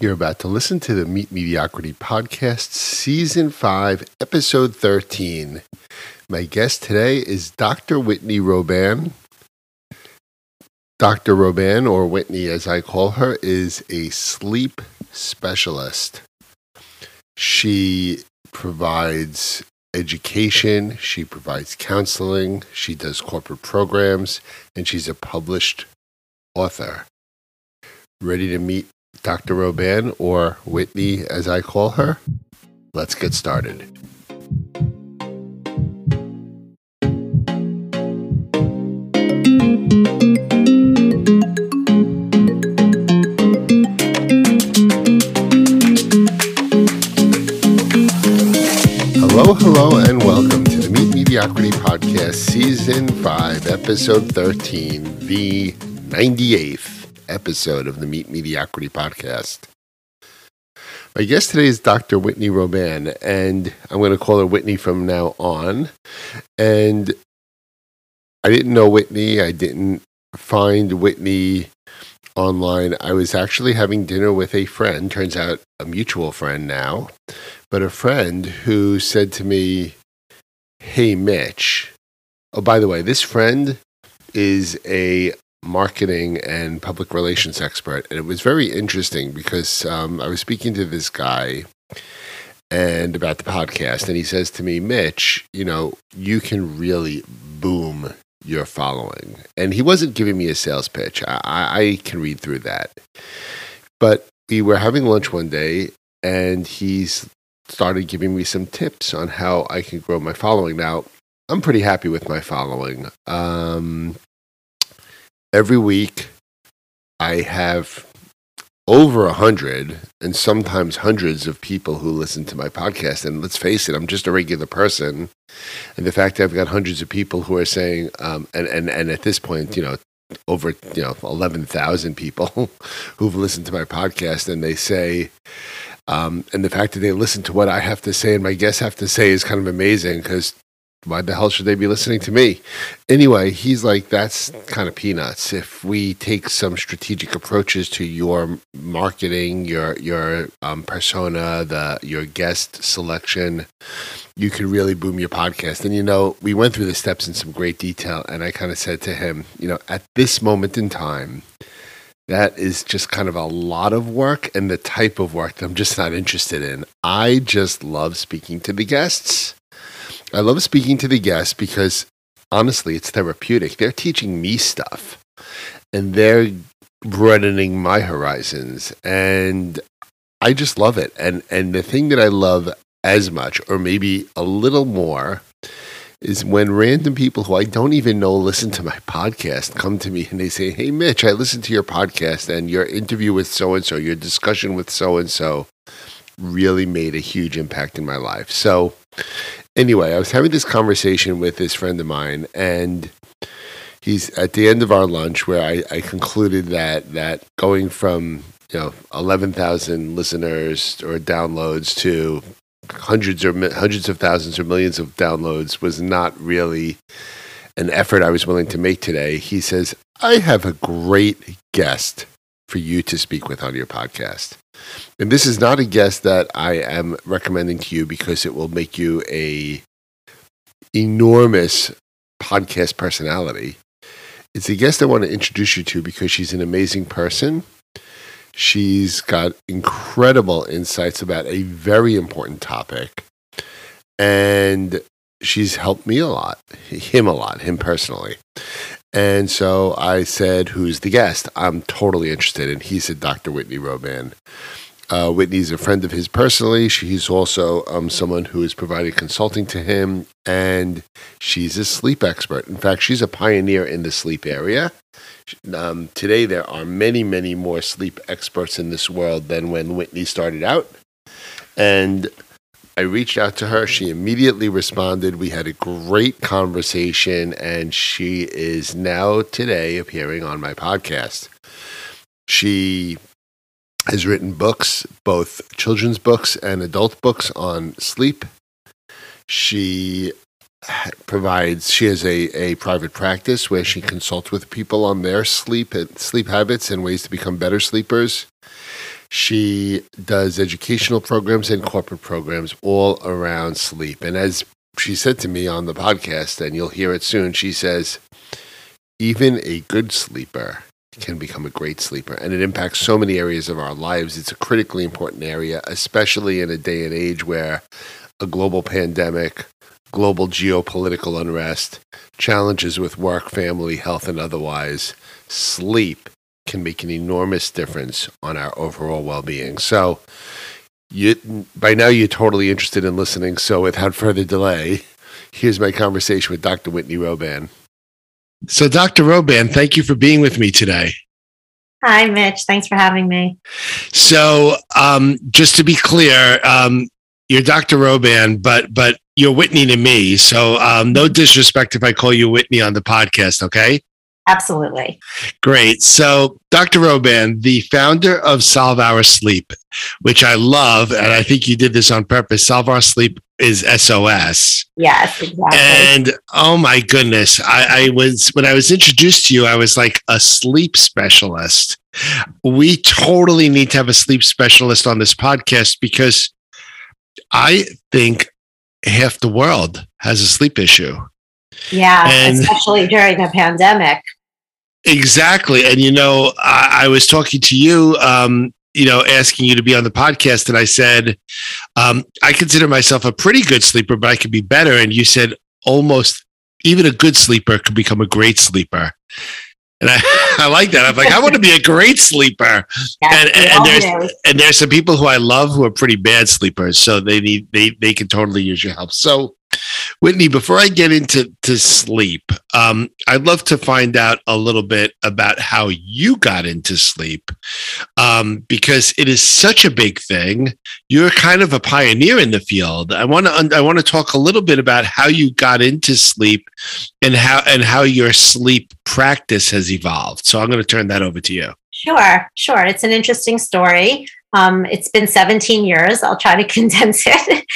You're about to listen to the Meet Mediocrity Podcast, Season 5, Episode 13. My guest today is Dr. Whitney Roban. Dr. Roban, or Whitney as I call her, is a sleep specialist. She provides education, she provides counseling, she does corporate programs, and she's a published author. Ready to meet Dr. Roban, or Whitney as I call her? Let's get started. Hello, hello, and welcome to the Meet Mediocrity Podcast, Season 5, Episode 13, the 98th episode of the Meet Mediocrity Podcast. My guest today is Dr. Whitney Roban, and I'm going to call her Whitney from now on. And I didn't know Whitney, I didn't find Whitney online. I was actually having dinner with a friend, turns out a mutual friend now, but a friend who said to me, Hey, Mitch. Oh, by the way, this friend is a marketing and public relations expert. And it was very interesting because um, I was speaking to this guy and about the podcast, and he says to me, Mitch, you know, you can really boom your following. And he wasn't giving me a sales pitch. I, I can read through that. But we were having lunch one day, and he's started giving me some tips on how I can grow my following. Now, I'm pretty happy with my following. Um, every week, I have over a hundred and sometimes hundreds of people who listen to my podcast. And let's face it, I'm just a regular person. And the fact that I've got hundreds of people who are saying, um, and, and, and at this point, you know, over you know 11,000 people who've listened to my podcast and they say um, and the fact that they listen to what I have to say and my guests have to say is kind of amazing because why the hell should they be listening to me? Anyway, he's like, that's kind of peanuts. If we take some strategic approaches to your marketing, your your um, persona, the your guest selection, you can really boom your podcast. And you know, we went through the steps in some great detail, and I kind of said to him, you know, at this moment in time, that is just kind of a lot of work and the type of work that I'm just not interested in. I just love speaking to the guests I love speaking to the guests because honestly, it's therapeutic. They're teaching me stuff and they're broadening my horizons. And I just love it. And and the thing that I love as much, or maybe a little more, is when random people who I don't even know listen to my podcast come to me and they say, Hey Mitch, I listened to your podcast and your interview with so and so, your discussion with so and so really made a huge impact in my life. So anyway, I was having this conversation with this friend of mine, and he's at the end of our lunch where I, I concluded that that going from you know eleven thousand listeners or downloads to hundreds or hundreds of thousands or millions of downloads was not really an effort I was willing to make today. He says, "I have a great guest for you to speak with on your podcast." And this is not a guest that I am recommending to you because it will make you a enormous podcast personality. It's a guest I want to introduce you to because she's an amazing person. She's got incredible insights about a very important topic. And she's helped me a lot, him a lot, him personally. And so I said, Who's the guest? I'm totally interested. And he said, Dr. Whitney Roban. Uh, Whitney's a friend of his personally. She's also um, someone who is providing consulting to him, and she's a sleep expert. In fact, she's a pioneer in the sleep area. Um, today, there are many, many more sleep experts in this world than when Whitney started out. And I reached out to her. She immediately responded. We had a great conversation, and she is now today appearing on my podcast. She has written books, both children's books and adult books on sleep. She provides she has a, a private practice where she consults with people on their sleep sleep habits and ways to become better sleepers. She does educational programs and corporate programs all around sleep. And as she said to me on the podcast, and you'll hear it soon, she says, even a good sleeper can become a great sleeper. And it impacts so many areas of our lives. It's a critically important area, especially in a day and age where a global pandemic, global geopolitical unrest, challenges with work, family, health, and otherwise, sleep can make an enormous difference on our overall well being. So, you, by now, you're totally interested in listening. So, without further delay, here's my conversation with Dr. Whitney Roban. So, Dr. Roban, thank you for being with me today. Hi, Mitch. Thanks for having me. So, um, just to be clear, um, you're Dr. Roban, but but you're Whitney to me. So, um, no disrespect if I call you Whitney on the podcast. Okay. Absolutely. Great. So, Dr. Roban, the founder of Solve Our Sleep, which I love, and I think you did this on purpose. Solve Our Sleep is SOS. Yes, exactly. And oh my goodness, I, I was when I was introduced to you, I was like a sleep specialist. We totally need to have a sleep specialist on this podcast because I think half the world has a sleep issue. Yeah, and especially during the pandemic. Exactly. And, you know, I, I was talking to you, um, you know, asking you to be on the podcast. And I said, um, I consider myself a pretty good sleeper, but I could be better. And you said, almost even a good sleeper could become a great sleeper. And I, I like that. I'm like, I want to be a great sleeper. and, and, and there's and there's some people who I love who are pretty bad sleepers. So they need they they can totally use your help. So Whitney, before I get into to sleep, um, I'd love to find out a little bit about how you got into sleep, um, because it is such a big thing. You're kind of a pioneer in the field. I want to I want to talk a little bit about how you got into sleep and how and how your sleep practice has evolved. So I'm going to turn that over to you. Sure, sure. It's an interesting story. Um, it's been 17 years. I'll try to condense it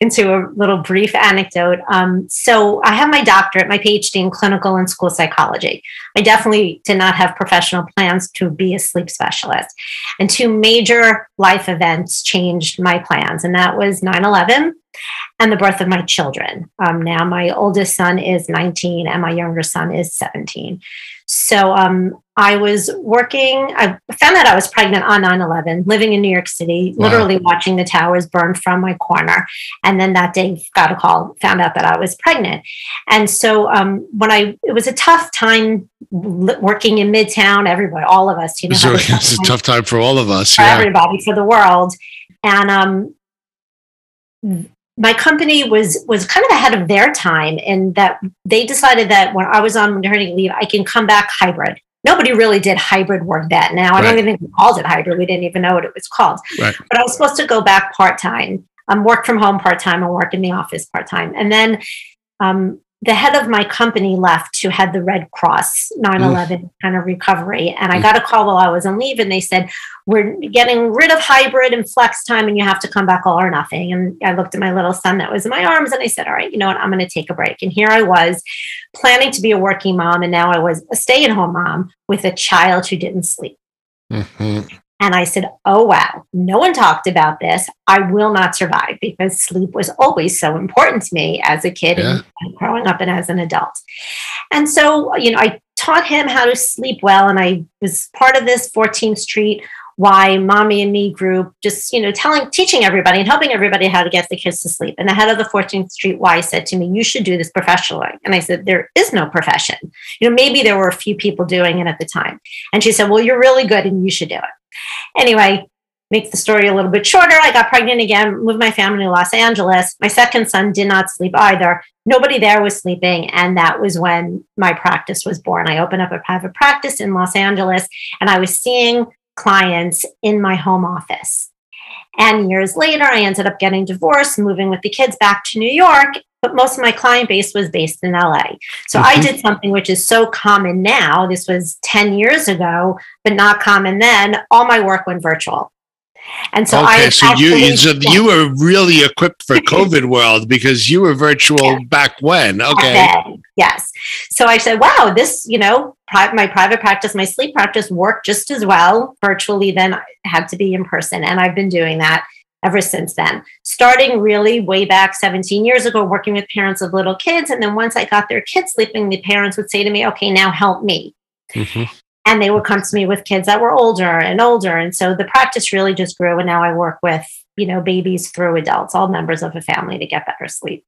into a little brief anecdote. Um, so, I have my doctorate, my PhD in clinical and school psychology. I definitely did not have professional plans to be a sleep specialist. And two major life events changed my plans, and that was 9 11 and the birth of my children. Um, now, my oldest son is 19 and my younger son is 17. So um, I was working, I found out I was pregnant on 9 11, living in New York City, wow. literally watching the towers burn from my corner. And then that day, got a call, found out that I was pregnant. And so um, when I, it was a tough time working in Midtown, everybody, all of us, you know, so it's a tough time for all of us, for yeah. everybody, for the world. And um, my company was was kind of ahead of their time in that they decided that when I was on maternity leave, I can come back hybrid. Nobody really did hybrid work that now. Right. I don't even think we called it hybrid. We didn't even know what it was called. Right. But I was supposed to go back part time, um, work from home part time, and work in the office part time. And then um, the head of my company left to head the Red Cross 9 11 mm. kind of recovery. And I mm. got a call while I was on leave, and they said, We're getting rid of hybrid and flex time, and you have to come back all or nothing. And I looked at my little son that was in my arms, and I said, All right, you know what? I'm going to take a break. And here I was planning to be a working mom, and now I was a stay at home mom with a child who didn't sleep. Mm-hmm. And I said, Oh, wow, no one talked about this. I will not survive because sleep was always so important to me as a kid yeah. and growing up and as an adult. And so, you know, I taught him how to sleep well. And I was part of this 14th Street Y mommy and me group just you know telling teaching everybody and helping everybody how to get the kids to sleep and the head of the 14th street y said to me you should do this professionally and i said there is no profession you know maybe there were a few people doing it at the time and she said well you're really good and you should do it Anyway, make the story a little bit shorter. I got pregnant again, moved my family to Los Angeles. My second son did not sleep either. Nobody there was sleeping. And that was when my practice was born. I opened up a private practice in Los Angeles and I was seeing clients in my home office. And years later, I ended up getting divorced, moving with the kids back to New York but most of my client base was based in LA. So mm-hmm. I did something which is so common now. This was 10 years ago, but not common then. All my work went virtual. And so okay, I so you so you were really equipped for COVID world because you were virtual yeah. back when. Okay. Yes. So I said, wow, this, you know, pri- my private practice, my sleep practice worked just as well virtually than I had to be in person. And I've been doing that ever since then. Starting really way back 17 years ago, working with parents of little kids. And then once I got their kids sleeping, the parents would say to me, okay, now help me. Mm-hmm. And they would come to me with kids that were older and older. And so the practice really just grew. And now I work with, you know, babies through adults, all members of a family to get better sleep.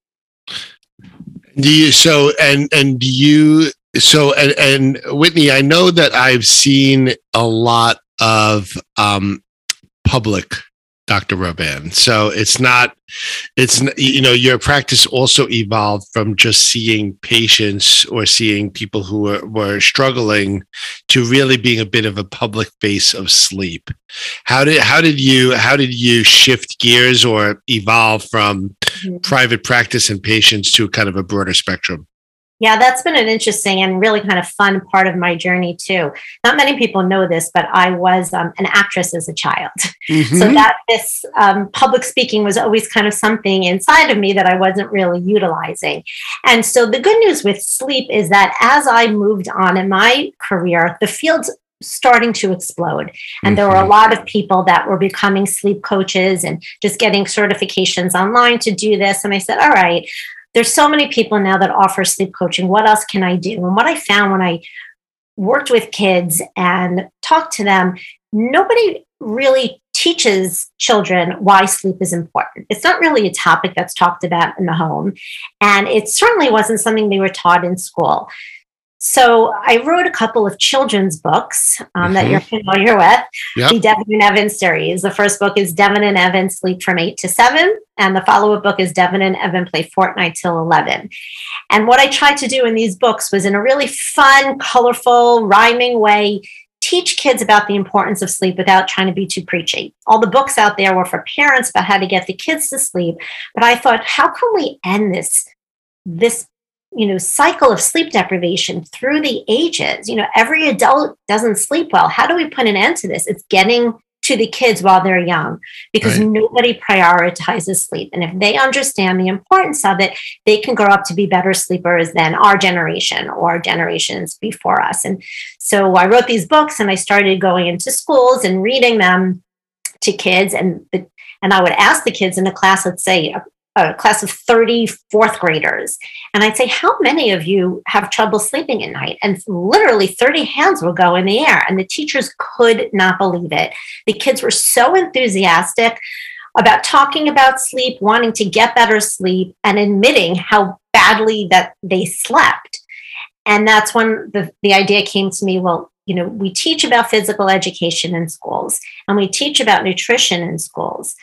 Do you so and and do you so and, and Whitney, I know that I've seen a lot of um public Dr. Roban. So it's not, it's, you know, your practice also evolved from just seeing patients or seeing people who were, were struggling to really being a bit of a public face of sleep. How did, how did you, how did you shift gears or evolve from mm-hmm. private practice and patients to kind of a broader spectrum? Yeah, that's been an interesting and really kind of fun part of my journey too. Not many people know this, but I was um, an actress as a child. Mm-hmm. So that this um, public speaking was always kind of something inside of me that I wasn't really utilizing. And so the good news with sleep is that as I moved on in my career, the field's starting to explode. And mm-hmm. there were a mm-hmm. lot of people that were becoming sleep coaches and just getting certifications online to do this. And I said, all right, there's so many people now that offer sleep coaching. What else can I do? And what I found when I worked with kids and talked to them, nobody really teaches children why sleep is important. It's not really a topic that's talked about in the home. And it certainly wasn't something they were taught in school. So I wrote a couple of children's books um, mm-hmm. that you're familiar with, yep. the Devin and Evan series. The first book is Devin and Evan Sleep from 8 to 7, and the follow-up book is Devin and Evan Play Fortnite till 11. And what I tried to do in these books was in a really fun, colorful, rhyming way, teach kids about the importance of sleep without trying to be too preachy. All the books out there were for parents about how to get the kids to sleep, but I thought, how can we end this this you know cycle of sleep deprivation through the ages you know every adult doesn't sleep well how do we put an end to this it's getting to the kids while they're young because right. nobody prioritizes sleep. And if they understand the importance of it they can grow up to be better sleepers than our generation or generations before us. And so i wrote these books and i started going into schools and reading them to kids. And the, and I would ask the kids in the class, let's say a class of 30 fourth graders. And I'd say, How many of you have trouble sleeping at night? And literally 30 hands will go in the air. And the teachers could not believe it. The kids were so enthusiastic about talking about sleep, wanting to get better sleep, and admitting how badly that they slept. And that's when the, the idea came to me well, you know, we teach about physical education in schools and we teach about nutrition in schools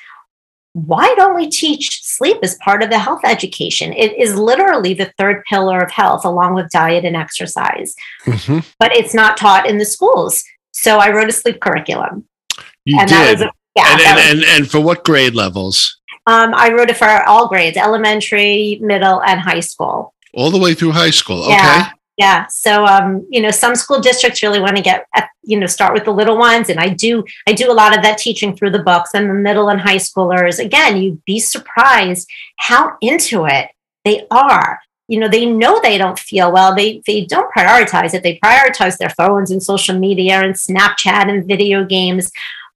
why don't we teach sleep as part of the health education? It is literally the third pillar of health, along with diet and exercise. Mm-hmm. But it's not taught in the schools. So I wrote a sleep curriculum. You and did. A, yeah, and, and, was, and, and, for what grade levels? Um, I wrote it for all grades elementary, middle, and high school. All the way through high school. Okay. Yeah. So, um, you know, some school districts really want to get, you know, start with the little ones. And I do, I do a lot of that teaching through the books and the middle and high schoolers. Again, you'd be surprised how into it they are. You know, they know they don't feel well. They, they don't prioritize it. They prioritize their phones and social media and Snapchat and video games,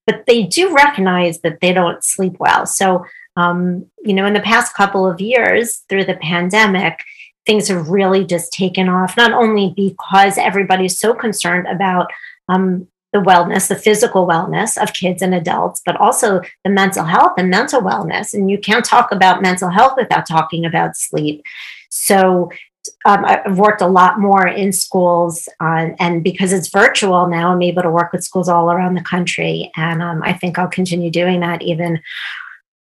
but they do recognize that they don't sleep well. So, um, you know, in the past couple of years through the pandemic, things have really just taken off, not only because everybody's so concerned about um, the wellness, the physical wellness of kids and adults, but also the mental health and mental wellness. And you can't talk about mental health without talking about sleep. So um, I've worked a lot more in schools, uh, and because it's virtual now, I'm able to work with schools all around the country. And um, I think I'll continue doing that even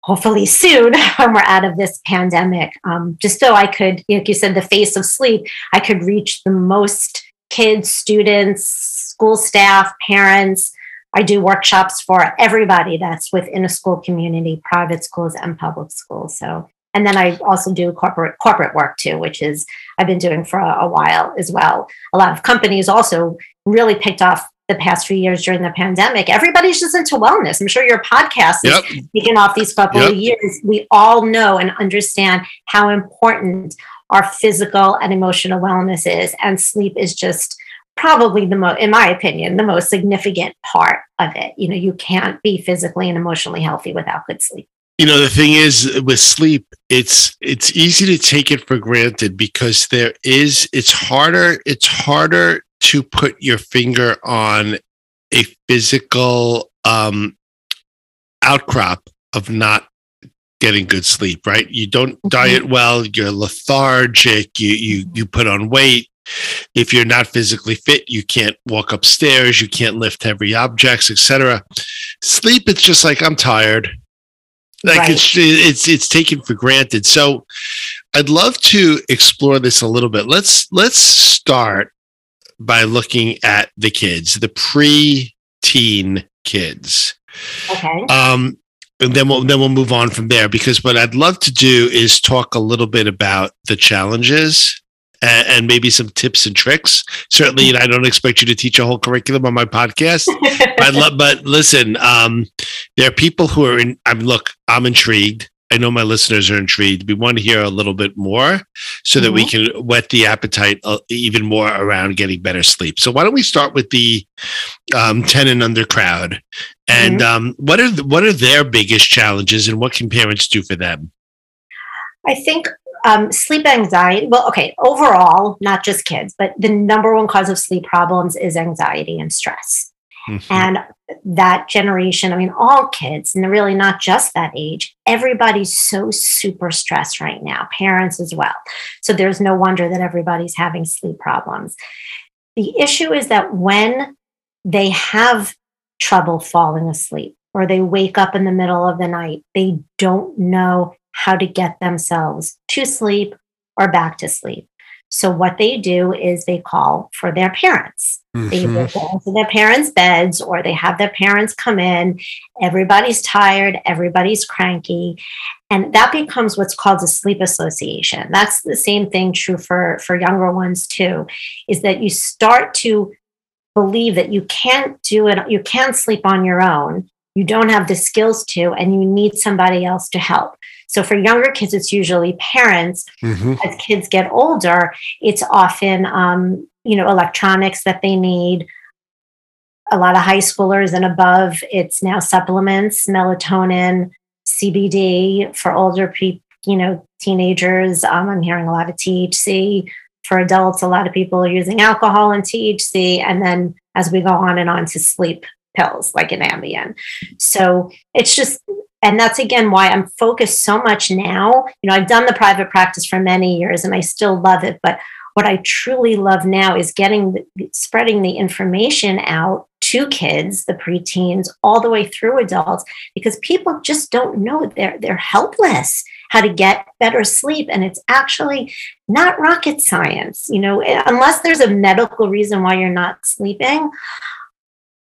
hopefully soon when we're out of this pandemic, um, just so I could, like you said, the face of sleep, I could reach the most kids, students, school staff, parents. I do workshops for everybody that's within a school community, private schools and public schools. So, and then I also do corporate corporate work too, which is I've been doing for a, a while as well. A lot of companies also really picked off the past few years during the pandemic, everybody's just into wellness. I'm sure your podcast is taking off these couple yep. of years. We all know and understand how important our physical and emotional wellness is. And sleep is just probably the most, in my opinion, the most significant part of it. You know, you can't be physically and emotionally healthy without good sleep. You know, the thing is with sleep, it's it's easy to take it for granted because there is it's harder it's harder to put your finger on a physical um outcrop of not getting good sleep, right? You don't mm-hmm. diet well, you're lethargic, you you you put on weight. If you're not physically fit, you can't walk upstairs, you can't lift heavy objects, etc. Sleep, it's just like I'm tired. Like right. it's it's it's taken for granted. So I'd love to explore this a little bit. Let's let's start by looking at the kids, the pre-teen kids. Okay. Um, and then we'll then we'll move on from there because what I'd love to do is talk a little bit about the challenges and, and maybe some tips and tricks. Certainly, I don't expect you to teach a whole curriculum on my podcast. but, but listen, um, there are people who are in. I'm look. I'm intrigued. I know my listeners are intrigued. We want to hear a little bit more so that mm-hmm. we can whet the appetite uh, even more around getting better sleep. So why don't we start with the um, 10 and under crowd? And mm-hmm. um, what are the, what are their biggest challenges and what can parents do for them? I think um, sleep anxiety. Well, okay, overall, not just kids, but the number one cause of sleep problems is anxiety and stress. Mm-hmm. And that generation, I mean, all kids, and really not just that age, everybody's so super stressed right now, parents as well. So there's no wonder that everybody's having sleep problems. The issue is that when they have trouble falling asleep or they wake up in the middle of the night, they don't know how to get themselves to sleep or back to sleep. So what they do is they call for their parents. Mm-hmm. They go into their parents' beds or they have their parents come in. Everybody's tired, everybody's cranky. And that becomes what's called a sleep association. That's the same thing true for, for younger ones too, is that you start to believe that you can't do it, you can't sleep on your own. You don't have the skills to, and you need somebody else to help. So for younger kids, it's usually parents. Mm-hmm. As kids get older, it's often um, you know electronics that they need. A lot of high schoolers and above, it's now supplements, melatonin, CBD for older people. You know, teenagers. Um, I'm hearing a lot of THC. For adults, a lot of people are using alcohol and THC, and then as we go on and on to sleep pills like an Ambien. So it's just and that's again why I'm focused so much now. You know, I've done the private practice for many years and I still love it, but what I truly love now is getting spreading the information out to kids, the preteens, all the way through adults, because people just don't know. They're they're helpless how to get better sleep, and it's actually not rocket science. You know, eh, unless there's a medical reason why you're not sleeping.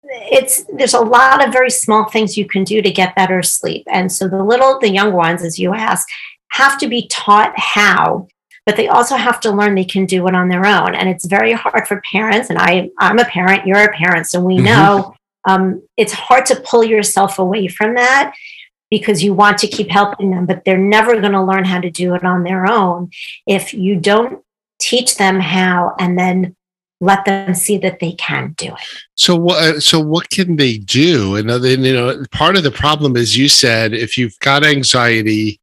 It's there's a lot of very small things you can do to get better sleep. And so the little the young ones as you ask have to be taught how but they also have to learn they can do it on their own and it's very hard for parents and i i'm a parent you're a parent so we mm-hmm. know um, it's hard to pull yourself away from that because you want to keep helping them but they're never going to learn how to do it on their own if you don't teach them how and then let them see that they can do it. So what? Uh, so what can they do? And then you know, part of the problem is you said if you've got anxiety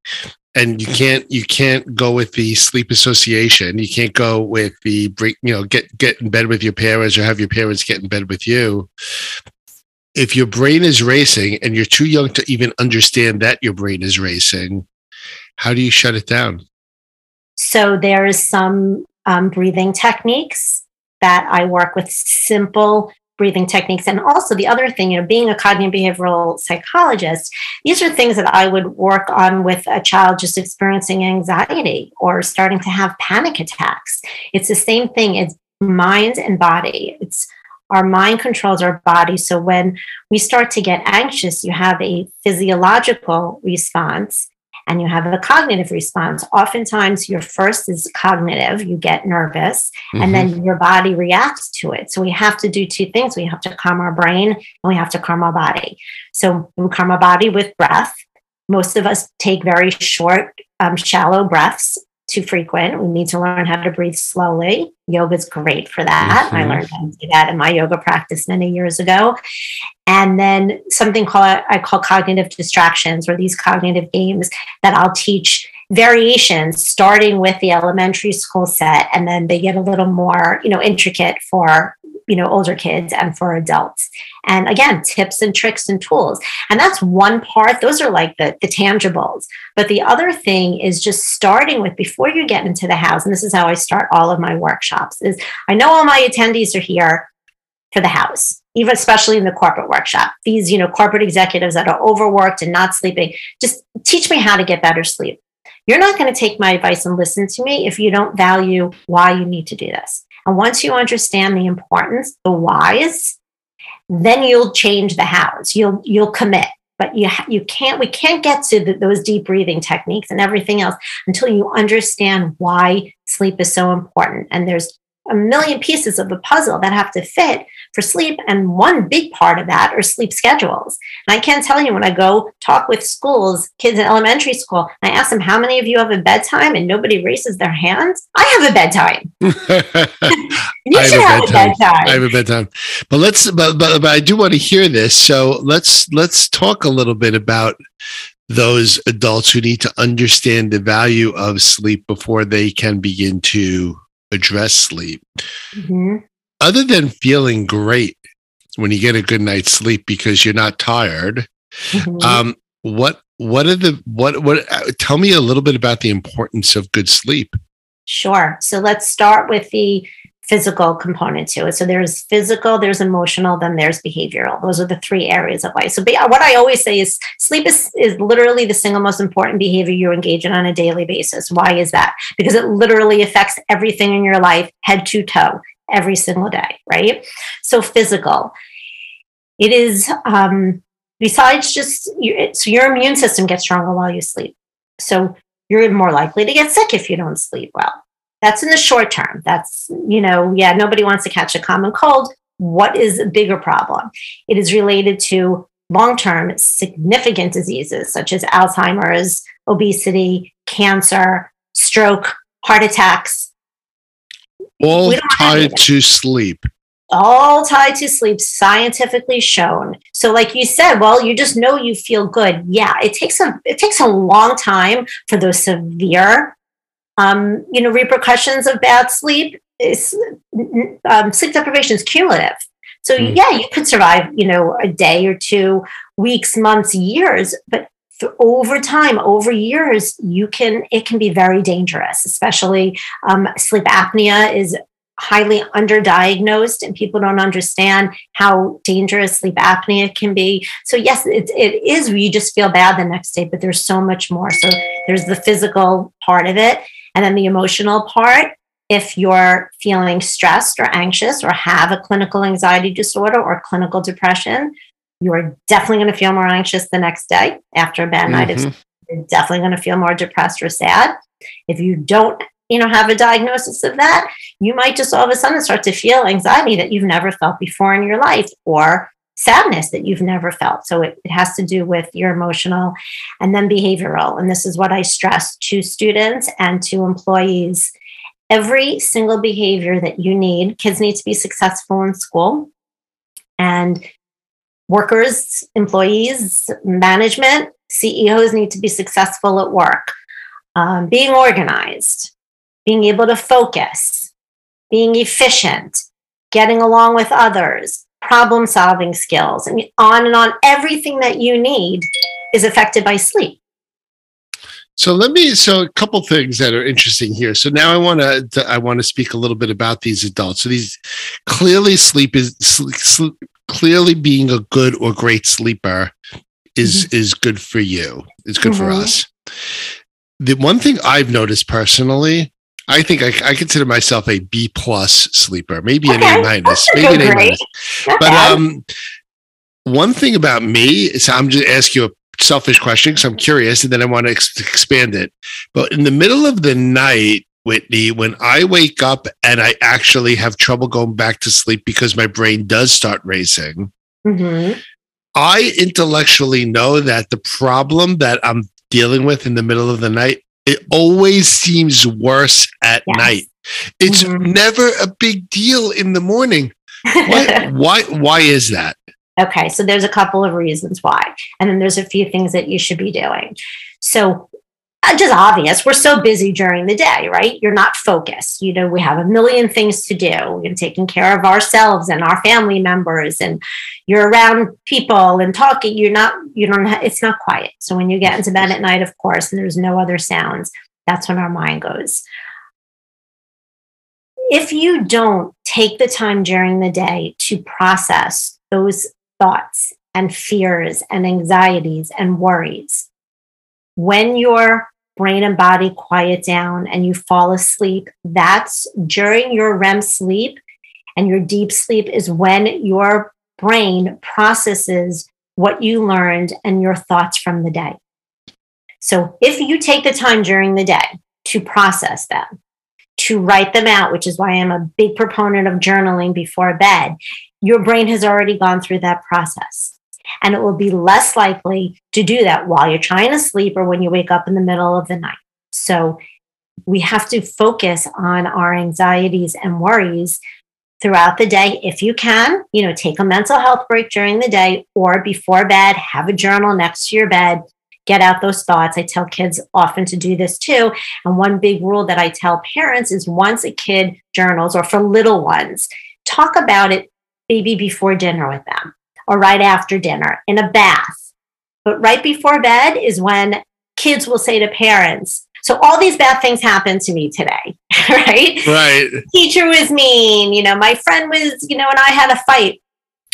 and you can't you can't go with the sleep association, you can't go with the break. You know, get get in bed with your parents or have your parents get in bed with you. If your brain is racing and you're too young to even understand that your brain is racing, how do you shut it down? So there's some um, breathing techniques that I work with simple breathing techniques. And also the other thing, you know, being a cognitive behavioral psychologist, these are things that I would work on with a child just experiencing anxiety or starting to have panic attacks. It's the same thing. It's mind and body. It's our mind controls our body. So when we start to get anxious, you have a physiological response and you have a cognitive response. Oftentimes, your first is cognitive, you get nervous, mm-hmm. and then your body reacts to it. So, we have to do two things we have to calm our brain and we have to calm our body. So, we calm our body with breath. Most of us take very short, um, shallow breaths too frequent. We need to learn how to breathe slowly. Yoga is great for that. Mm-hmm. I learned how to do that in my yoga practice many years ago. And then something called I call cognitive distractions or these cognitive games that I'll teach variations starting with the elementary school set and then they get a little more you know intricate for you know older kids and for adults. And again tips and tricks and tools. And that's one part those are like the, the tangibles. But the other thing is just starting with before you get into the house and this is how i start all of my workshops is i know all my attendees are here for the house even especially in the corporate workshop. These you know corporate executives that are overworked and not sleeping just teach me how to get better sleep. You're not going to take my advice and listen to me if you don't value why you need to do this and once you understand the importance, the whys, then you'll change the hows. You'll you'll commit. But you you can't we can't get to the, those deep breathing techniques and everything else until you understand why sleep is so important. And there's a million pieces of the puzzle that have to fit for sleep. And one big part of that are sleep schedules. And I can't tell you when I go talk with schools, kids in elementary school, I ask them, how many of you have a bedtime? And nobody raises their hands. I have a bedtime. you I should have, a, bedtime. a bedtime. I have a bedtime. But let's, but, but, but I do want to hear this. So let's, let's talk a little bit about those adults who need to understand the value of sleep before they can begin to address sleep. Mm-hmm. Other than feeling great when you get a good night's sleep because you're not tired, mm-hmm. um, what what are the what what? Uh, tell me a little bit about the importance of good sleep. Sure. So let's start with the physical component to it. So there's physical, there's emotional, then there's behavioral. Those are the three areas of life. So what I always say is sleep is, is literally the single most important behavior you engage in on a daily basis. Why is that? Because it literally affects everything in your life, head to toe, every single day, right? So physical. It is um, besides just so your immune system gets stronger while you sleep. So you're more likely to get sick if you don't sleep well. That's in the short term. That's, you know, yeah, nobody wants to catch a common cold. What is a bigger problem? It is related to long term significant diseases such as Alzheimer's, obesity, cancer, stroke, heart attacks. All tied to sleep all tied to sleep scientifically shown so like you said well you just know you feel good yeah it takes a it takes a long time for those severe um, you know, repercussions of bad sleep is um, sleep deprivation is cumulative. So mm. yeah, you could survive, you know, a day or two, weeks, months, years, but over time, over years, you can it can be very dangerous. Especially um, sleep apnea is highly underdiagnosed, and people don't understand how dangerous sleep apnea can be. So yes, it, it is. You just feel bad the next day, but there's so much more. So there's the physical part of it, and then the emotional part, if you're feeling stressed or anxious or have a clinical anxiety disorder or clinical depression, you're definitely going to feel more anxious the next day after a bad mm-hmm. night. Of, you're definitely going to feel more depressed or sad. If you don't, you know, have a diagnosis of that, you might just all of a sudden start to feel anxiety that you've never felt before in your life or sadness that you've never felt. So it, it, has to do with your emotional and then behavioral. And this is what I stress to students and to employees. Every single behavior that you need, kids need to be successful in school. And workers, employees, management, CEOs need to be successful at work. Um, being organized, being able to focus, being efficient, getting along with others, problem solving skills, and on and on. Everything that you need is affected by sleep. So let me. So a couple things that are interesting here. So now I want to. I want to speak a little bit about these adults. So these clearly sleep is sleep, clearly being a good or great sleeper is mm-hmm. is good for you. It's good mm-hmm. for us. The one thing I've noticed personally I think I, I, consider myself a B plus sleeper, maybe okay. an A minus, maybe an A minus. But um, one thing about me is I'm just ask you a selfish question because I'm curious, and then I want to ex- expand it. But in the middle of the night, Whitney, when I wake up and I actually have trouble going back to sleep because my brain does start racing. Mm-hmm. I intellectually know that the problem that I'm dealing with in the middle of the night it always seems worse at yes. night. It's mm-hmm. never a big deal in the morning. Why, why, why is that? Okay, so there's a couple of reasons why. And then there's a few things that you should be doing. So just obvious. We're so busy during the day, right? You're not focused. You know, we have a million things to do. We're taking care of ourselves and our family members, and you're around people and talking. You're not, you don't, have, it's not quiet. So when you get into bed at night, of course, and there's no other sounds, that's when our mind goes. If you don't take the time during the day to process those thoughts and fears and anxieties and worries, when your brain and body quiet down and you fall asleep, that's during your REM sleep and your deep sleep is when your brain processes what you learned and your thoughts from the day. So if you take the time during the day to process them, to write them out, which is why I'm a big proponent of journaling before bed, your brain has already gone through that process and it will be less likely to do that while you're trying to sleep or when you wake up in the middle of the night. So we have to focus on our anxieties and worries throughout the day. If you can you know take a mental health break during the day or before bed have a journal next to your bed get out those thoughts. I tell kids often to do this too. And one big rule that i tell parents is once a kid journals or for little ones talk about it maybe before dinner with them or right after dinner in a bath. But right before bed is when kids will say to parents, so all these bad things happened to me today, right? Right. Teacher was mean, you know, my friend was, you know, and I had a fight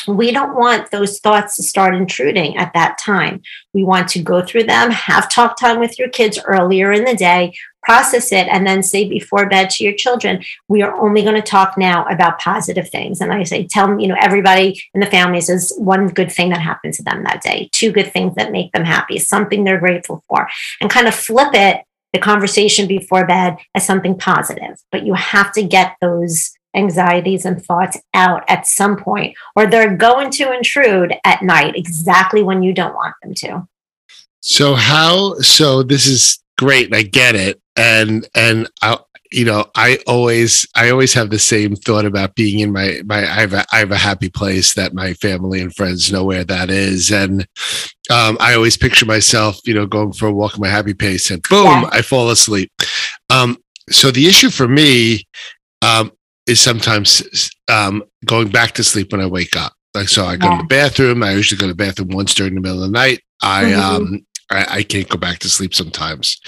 we don't want those thoughts to start intruding at that time. We want to go through them, have talk time with your kids earlier in the day, process it, and then say before bed to your children, we are only going to talk now about positive things. And I say, tell them, you know, everybody in the family says one good thing that happened to them that day, two good things that make them happy, something they're grateful for, and kind of flip it, the conversation before bed, as something positive. But you have to get those anxieties and thoughts out at some point, or they're going to intrude at night exactly when you don't want them to. So how? So this is great. I get it, and and I, you know, I always I always have the same thought about being in my my I have a, I have a happy place that my family and friends know where that is, and um, I always picture myself, you know, going for a walk in my happy pace, and boom, yeah. I fall asleep. Um, so the issue for me um, is sometimes um, going back to sleep when I wake up. Like so, I go yeah. to the bathroom. I usually go to the bathroom once during the middle of the night. I mm-hmm. um I, I, can't go back to sleep sometimes.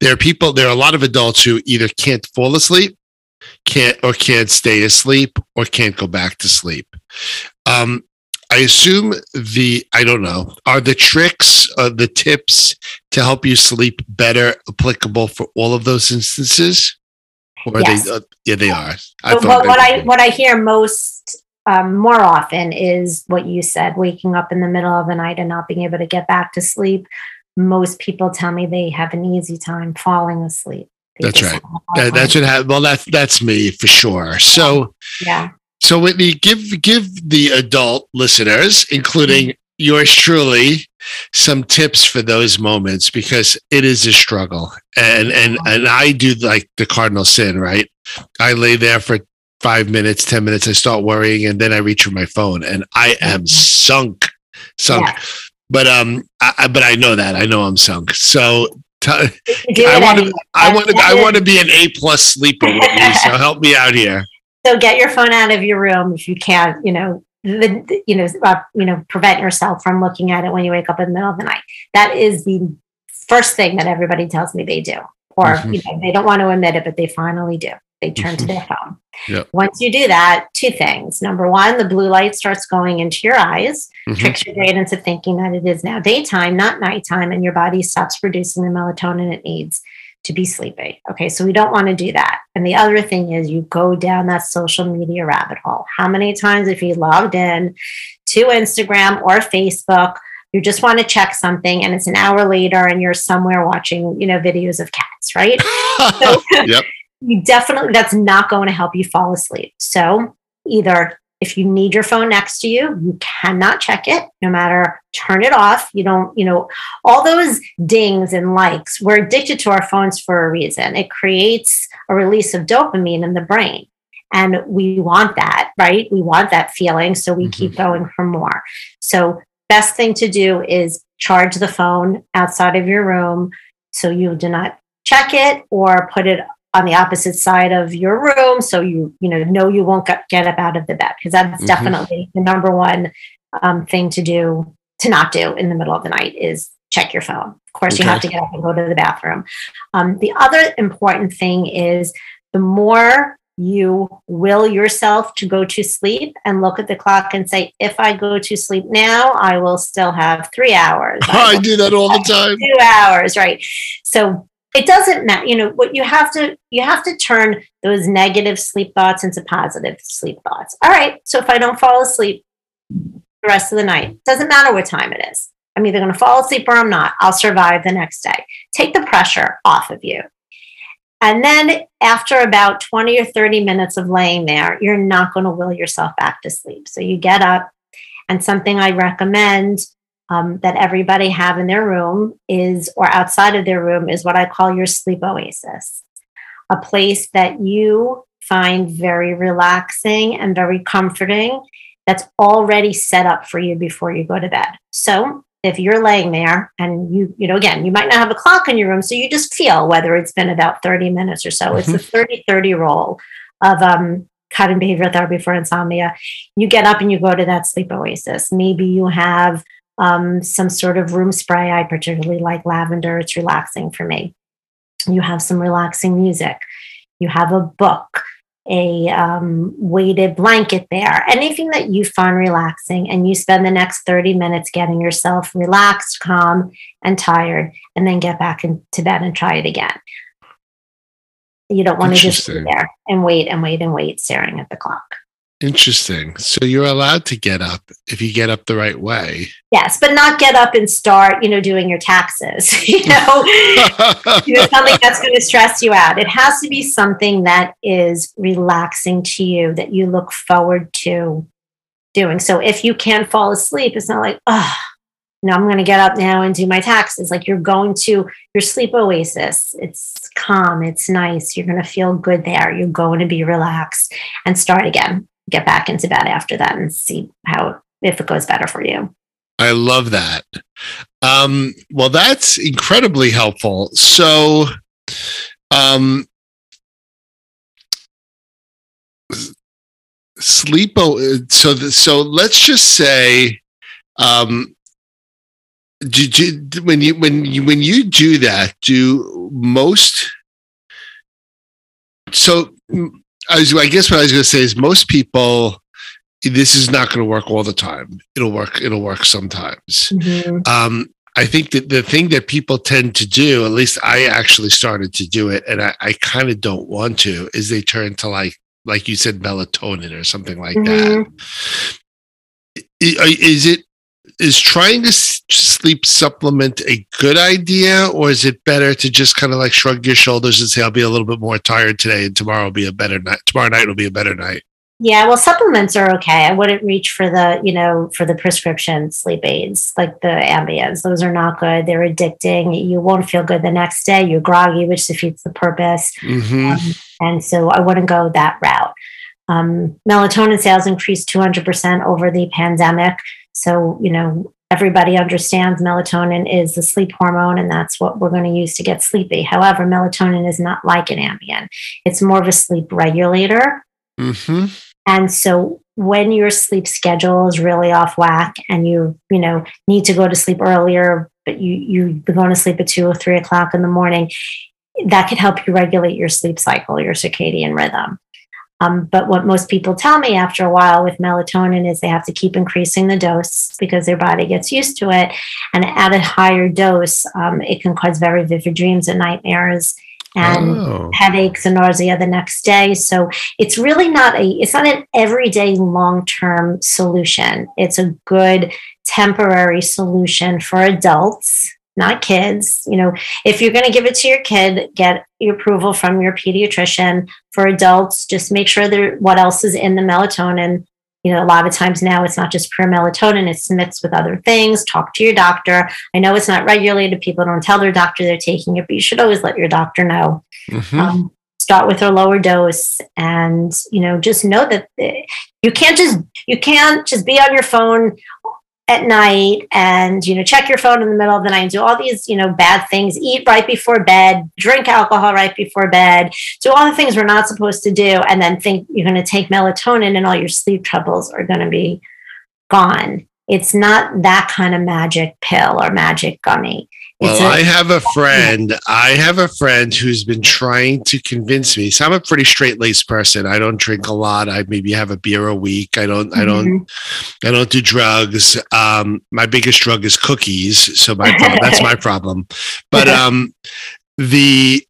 There are people. There are a lot of adults who either can't fall asleep, can't or can't stay asleep, or can't go back to sleep. Um, I assume the I don't know are the tricks, uh, the tips to help you sleep better applicable for all of those instances. Or yes. they, uh, yeah, they are. I what, what I what I hear most um, more often is what you said: waking up in the middle of the night and not being able to get back to sleep. Most people tell me they have an easy time falling asleep. They that's right. That, that should have. Well, that's that's me for sure. So yeah. So Whitney, give give the adult listeners, including. Yours truly, some tips for those moments because it is a struggle. And and and I do like the cardinal sin, right? I lay there for five minutes, 10 minutes, I start worrying, and then I reach for my phone and I am mm-hmm. sunk. Sunk. Yeah. But um I, but I know that. I know I'm sunk. So t- I want to I want to I want to be an A plus sleeper with me. So help me out here. So get your phone out of your room if you can't, you know, the, you know, uh, you know, prevent yourself from looking at it when you wake up in the middle of the night. That is the first thing that everybody tells me they do, or mm-hmm. you know, they don't want to admit it, but they finally do. They turn mm-hmm. to their phone. Yep. Once you do that, two things. Number one, the blue light starts going into your eyes, mm-hmm. tricks your brain into thinking that it is now daytime, not nighttime, and your body stops producing the melatonin it needs to be sleepy. Okay, so we don't want to do that. And the other thing is you go down that social media rabbit hole. How many times if you logged in to Instagram or Facebook, you just want to check something and it's an hour later and you're somewhere watching, you know, videos of cats, right? so, yep. You definitely that's not going to help you fall asleep. So either if you need your phone next to you, you cannot check it no matter, turn it off. You don't, you know, all those dings and likes, we're addicted to our phones for a reason. It creates a release of dopamine in the brain. And we want that, right? We want that feeling. So we mm-hmm. keep going for more. So, best thing to do is charge the phone outside of your room so you do not check it or put it on the opposite side of your room so you you know know you won't get, get up out of the bed because that's mm-hmm. definitely the number one um, thing to do to not do in the middle of the night is check your phone. Of course okay. you have to get up and go to the bathroom. Um, the other important thing is the more you will yourself to go to sleep and look at the clock and say if i go to sleep now i will still have three hours. I, I do that all the time. two hours right? So it doesn't matter you know what you have to you have to turn those negative sleep thoughts into positive sleep thoughts. All right so if i don't fall asleep the rest of the night doesn't matter what time it is. I'm either going to fall asleep or i'm not. I'll survive the next day. Take the pressure off of you. And then after about 20 or 30 minutes of laying there you're not going to will yourself back to sleep. So you get up and something i recommend um, that everybody have in their room is, or outside of their room, is what I call your sleep oasis, a place that you find very relaxing and very comforting that's already set up for you before you go to bed. So if you're laying there and you, you know, again, you might not have a clock in your room, so you just feel whether it's been about 30 minutes or so. Mm-hmm. It's the 30 30 role of um, cognitive behavioral therapy for insomnia. You get up and you go to that sleep oasis. Maybe you have um, some sort of room spray. I particularly like lavender, it's relaxing for me. You have some relaxing music, you have a book, a um, weighted blanket there, anything that you find relaxing, and you spend the next 30 minutes getting yourself relaxed, calm, and tired, and then get back into bed and try it again. You don't want to just sit there and wait and wait and wait, staring at the clock. Interesting. So you're allowed to get up if you get up the right way. Yes, but not get up and start, you know, doing your taxes. you know, you know something that's going to stress you out. It has to be something that is relaxing to you that you look forward to doing. So if you can't fall asleep, it's not like, oh, no, I'm going to get up now and do my taxes. Like you're going to your sleep oasis. It's calm. It's nice. You're going to feel good there. You're going to be relaxed and start again get back into bed after that and see how if it goes better for you. I love that. Um, well, that's incredibly helpful. So, um, sleep. So, the, so let's just say, um, do, do, when you when you when you do that, do most so I, was, I guess what I was going to say is most people, this is not going to work all the time. It'll work. It'll work sometimes. Mm-hmm. Um, I think that the thing that people tend to do, at least I actually started to do it, and I, I kind of don't want to, is they turn to like, like you said, melatonin or something like mm-hmm. that. Is it is trying to sleep supplement a good idea or is it better to just kind of like shrug your shoulders and say i'll be a little bit more tired today and tomorrow will be a better night tomorrow night will be a better night yeah well supplements are okay. I wouldn't reach for the you know for the prescription sleep aids like the Ambiens those are not good. They're addicting. You won't feel good the next day. You're groggy which defeats the purpose. Mm-hmm. um, and so i wouldn't go that route. Um, melatonin sales increased 200% over the pandemic. So, you know, everybody understands melatonin is the sleep hormone, and that's what we're going to use to get sleepy. However, melatonin is not like an Ambien, it's more of a sleep regulator. Mm-hmm. And so, when your sleep schedule is really off whack and you, you know, need to go to sleep earlier, but you you've been going to sleep at two or three o'clock in the morning, that could help you regulate your sleep cycle, your circadian rhythm. Um, but what most people tell me after a while with melatonin is they have to keep increasing the dose because their body gets used to it. And at a higher dose, um, it can cause very vivid dreams and nightmares and oh. headaches and nausea the next day. So it's really not a it's not an everyday long-term solution. It's a good temporary solution for adults not kids. You know, if you're going to give it to your kid, get your approval from your pediatrician. For adults, just make sure that what else is in the melatonin you know, a lot of times now it's not just pure melatonin, it's mixed with other things. Talk to your doctor. I know it's not regulated. People don't tell their doctor they're taking it, but you should always let your doctor know. Mm-hmm. Um, start with a lower dose and you know just know that eh, you can't just you can't just be on your phone at night and you know check your phone in the middle of the night and do all these you know bad things eat right before bed drink alcohol right before bed do all the things we're not supposed to do and then think you're going to take melatonin and all your sleep troubles are going to be gone. It's not that kind of magic pill or magic gummy well, I have a friend. I have a friend who's been trying to convince me. So I'm a pretty straight laced person. I don't drink a lot. I maybe have a beer a week. I don't. Mm-hmm. I don't. Mm-hmm. I don't do drugs. Um, my biggest drug is cookies. So my problem, that's my problem. But um, the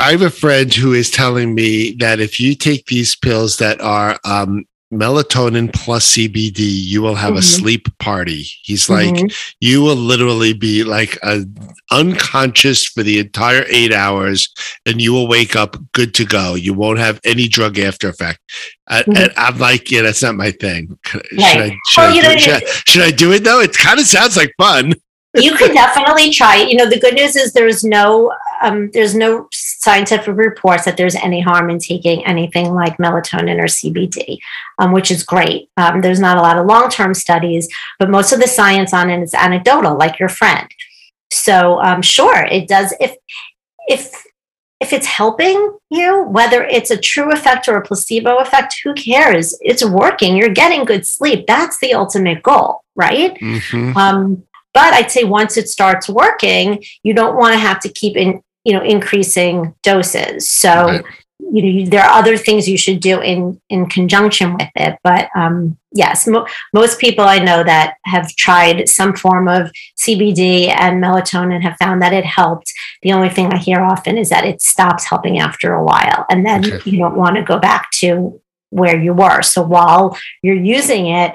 I have a friend who is telling me that if you take these pills that are um, melatonin plus CBD, you will have mm-hmm. a sleep party. He's like, mm-hmm. you will literally be like a, unconscious for the entire eight hours, and you will wake up good to go. You won't have any drug after effect. Mm-hmm. And I'm like, yeah, that's not my thing. Should, right. I, should, well, I, do, should, I, should I do it though? It kind of sounds like fun you could definitely try it. You know, the good news is there's no um, there's no scientific reports that there's any harm in taking anything like melatonin or CBD, um, which is great. Um, there's not a lot of long term studies, but most of the science on it is anecdotal, like your friend. So um, sure, it does. If if if it's helping you, whether it's a true effect or a placebo effect, who cares? It's working. You're getting good sleep. That's the ultimate goal, right? Mm-hmm. But I'd say once it starts working, you don't want to have to keep in, you know, increasing doses. So, right. you know, there are other things you should do in in conjunction with it. But um, yes, mo- most people I know that have tried some form of CBD and melatonin have found that it helped. The only thing I hear often is that it stops helping after a while, and then okay. you don't want to go back to where you were. So while you're using it,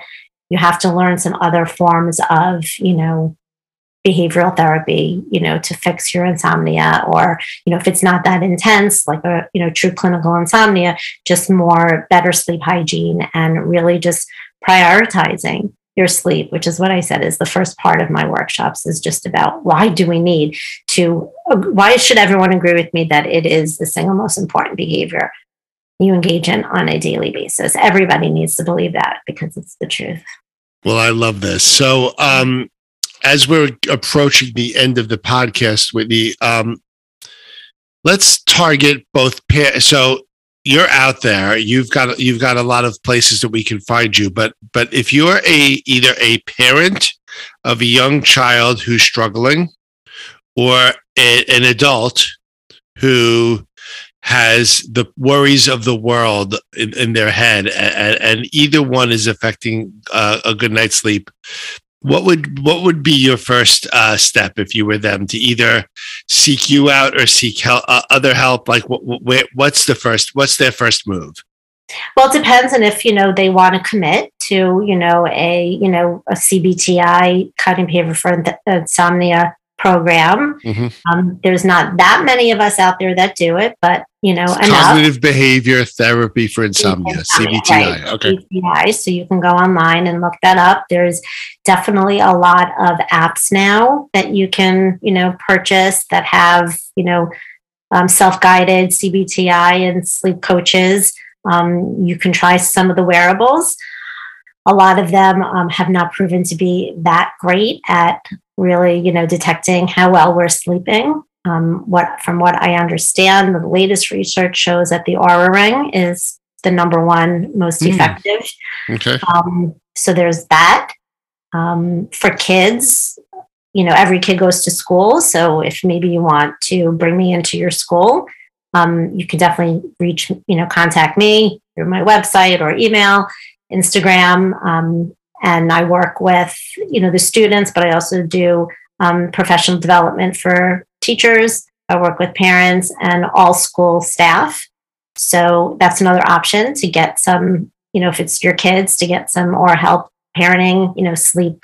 you have to learn some other forms of you know behavioral therapy you know to fix your insomnia or you know if it's not that intense like a you know true clinical insomnia just more better sleep hygiene and really just prioritizing your sleep which is what i said is the first part of my workshops is just about why do we need to why should everyone agree with me that it is the single most important behavior you engage in on a daily basis. Everybody needs to believe that because it's the truth. Well, I love this. So, um, as we're approaching the end of the podcast, Whitney, um, let's target both. so you're out there. You've got you've got a lot of places that we can find you. But but if you're a either a parent of a young child who's struggling, or a, an adult who has the worries of the world in, in their head, and, and, either one is affecting uh, a good night's sleep. What would what would be your first uh, step if you were them to either seek you out or seek help, uh, other help? Like, what, what, what's the first? What's their first move? Well, it depends on if you know they want to commit to you know a you know a CBTI cognitive behavior for insomnia program. Mm-hmm. Um, there's not that many of us out there that do it, but you know, cognitive behavior therapy for insomnia, CBTI. Right. Okay. CBTI. So you can go online and look that up. There's definitely a lot of apps now that you can, you know, purchase that have, you know, um, self-guided CBTI and sleep coaches. Um, you can try some of the wearables. A lot of them um, have not proven to be that great at really, you know, detecting how well we're sleeping. Um, what from what I understand, the latest research shows that the Oura Ring is the number one most mm. effective. Okay. Um, so there's that. Um, for kids, you know, every kid goes to school. So if maybe you want to bring me into your school, um, you can definitely reach, you know, contact me through my website or email, Instagram. Um, and I work with you know the students, but I also do um, professional development for teachers. I work with parents and all school staff. So that's another option to get some, you know, if it's your kids to get some or help parenting, you know, sleep,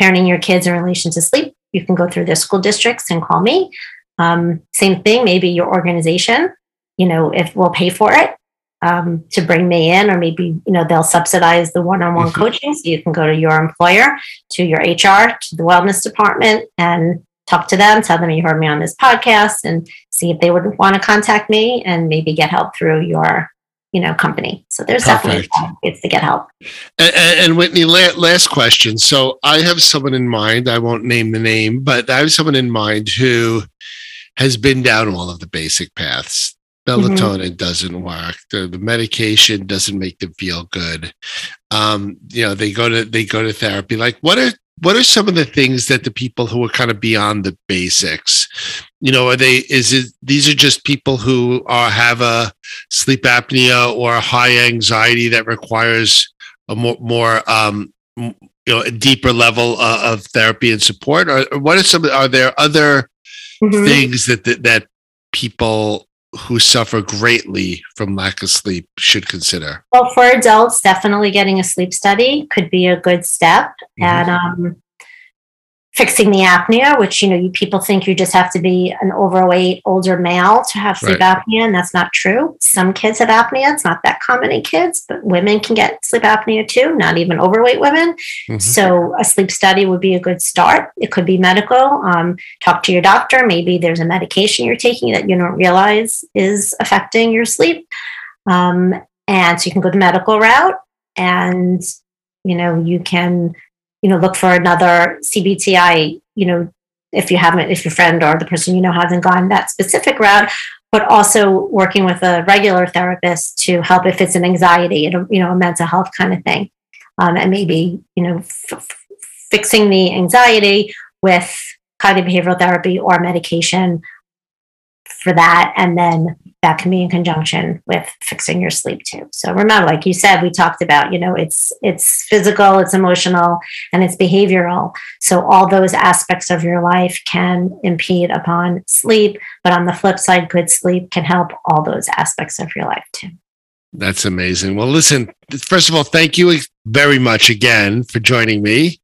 parenting your kids in relation to sleep. You can go through their school districts and call me. Um, same thing, maybe your organization, you know, if we'll pay for it. um, to bring me in, or maybe you know they'll subsidize the one-on-one mm-hmm. coaching, so you can go to your employer, to your HR, to the wellness department, and talk to them, tell them you heard me on this podcast, and see if they would want to contact me, and maybe get help through your you know company. So there's Perfect. definitely ways to get help. And, and Whitney, last question. So I have someone in mind. I won't name the name, but I have someone in mind who has been down all of the basic paths melatonin mm-hmm. doesn't work the, the, medication doesn't make them feel good um, you know they go to they go to therapy like what are what are some of the things that the people who are kind of beyond the basics you know are they is it these are just people who are have a sleep apnea or a high anxiety that requires a more more um, you know a deeper level uh, of therapy and support or, or what are some are there other mm-hmm. things that, that that people who suffer greatly from lack of sleep should consider? Well, for adults, definitely getting a sleep study could be a good step. Mm-hmm. And um, fixing the apnea, which you know, you people think you just have to be an overweight older male to have sleep right. apnea, and that's not true. Some kids have apnea; it's not that common in kids, but women can get sleep apnea too. Not even overweight women. Mm-hmm. So, a sleep study would be a good start. It could be medical. Um, talk to your doctor. Maybe there's a medication you're taking that you don't realize is affecting your sleep, um, and so you can go the medical route, and you know you can you know, look for another CBTI, you know, if you haven't, if your friend or the person you know hasn't gone that specific route, but also working with a regular therapist to help if it's an anxiety, you know, a mental health kind of thing. Um, and maybe, you know, f- fixing the anxiety with cognitive behavioral therapy or medication for that. And then that can be in conjunction with fixing your sleep too. So remember, like you said, we talked about, you know, it's it's physical, it's emotional, and it's behavioral. So all those aspects of your life can impede upon sleep. But on the flip side, good sleep can help all those aspects of your life too. That's amazing. Well, listen, first of all, thank you very much again for joining me.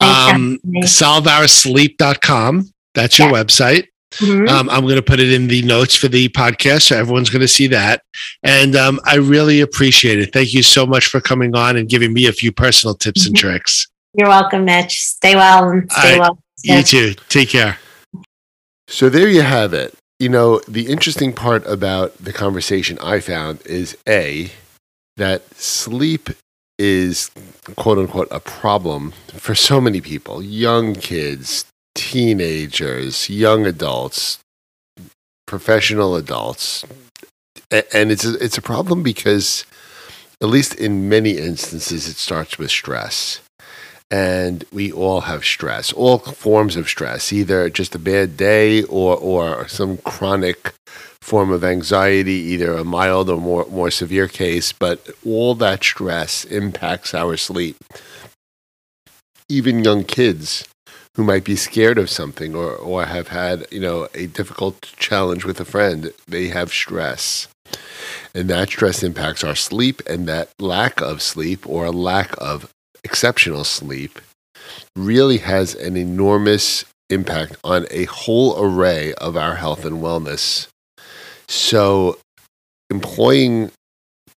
Um, solveoursleep.com. That's your yeah. website. Mm-hmm. Um, I'm going to put it in the notes for the podcast, so everyone's going to see that. And um, I really appreciate it. Thank you so much for coming on and giving me a few personal tips mm-hmm. and tricks. You're welcome, Mitch. Stay well and stay well. You too. Take care. So there you have it. You know, the interesting part about the conversation I found is A, that sleep is quote unquote a problem for so many people young kids, teenagers, young adults, professional adults. And it's a, it's a problem because, at least in many instances, it starts with stress. And we all have stress, all forms of stress, either just a bad day or, or some chronic form of anxiety, either a mild or more, more severe case. But all that stress impacts our sleep. Even young kids who might be scared of something or, or have had, you know, a difficult challenge with a friend, they have stress. And that stress impacts our sleep, and that lack of sleep or a lack of exceptional sleep really has an enormous impact on a whole array of our health and wellness. So, employing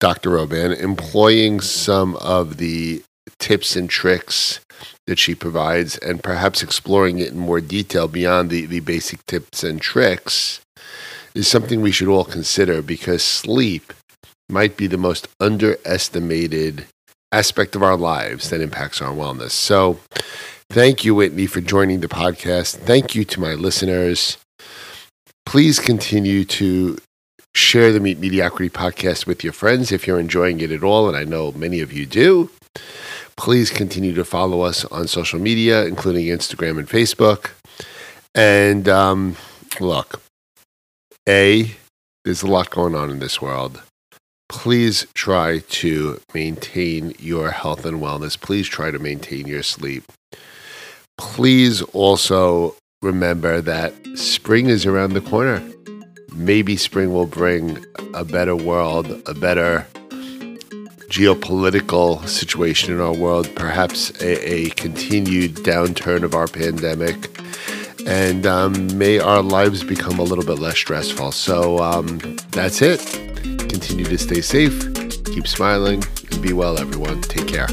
Dr. Roban, employing some of the tips and tricks that she provides and perhaps exploring it in more detail beyond the, the basic tips and tricks is something we should all consider because sleep might be the most underestimated aspect of our lives that impacts our wellness. So, thank you, Whitney, for joining the podcast. Thank you to my listeners. Please continue to share the Meet Mediocrity podcast with your friends if you're enjoying it at all, and I know many of you do. Please continue to follow us on social media, including Instagram and Facebook. And um, look, A, there's a lot going on in this world. Please try to maintain your health and wellness. Please try to maintain your sleep. Please also remember that spring is around the corner. Maybe spring will bring a better world, a better geopolitical situation in our world, perhaps a, a continued downturn of our pandemic, and um, may our lives become a little bit less stressful. So um, that's it. Continue to stay safe, keep smiling, and be well, everyone. Take care.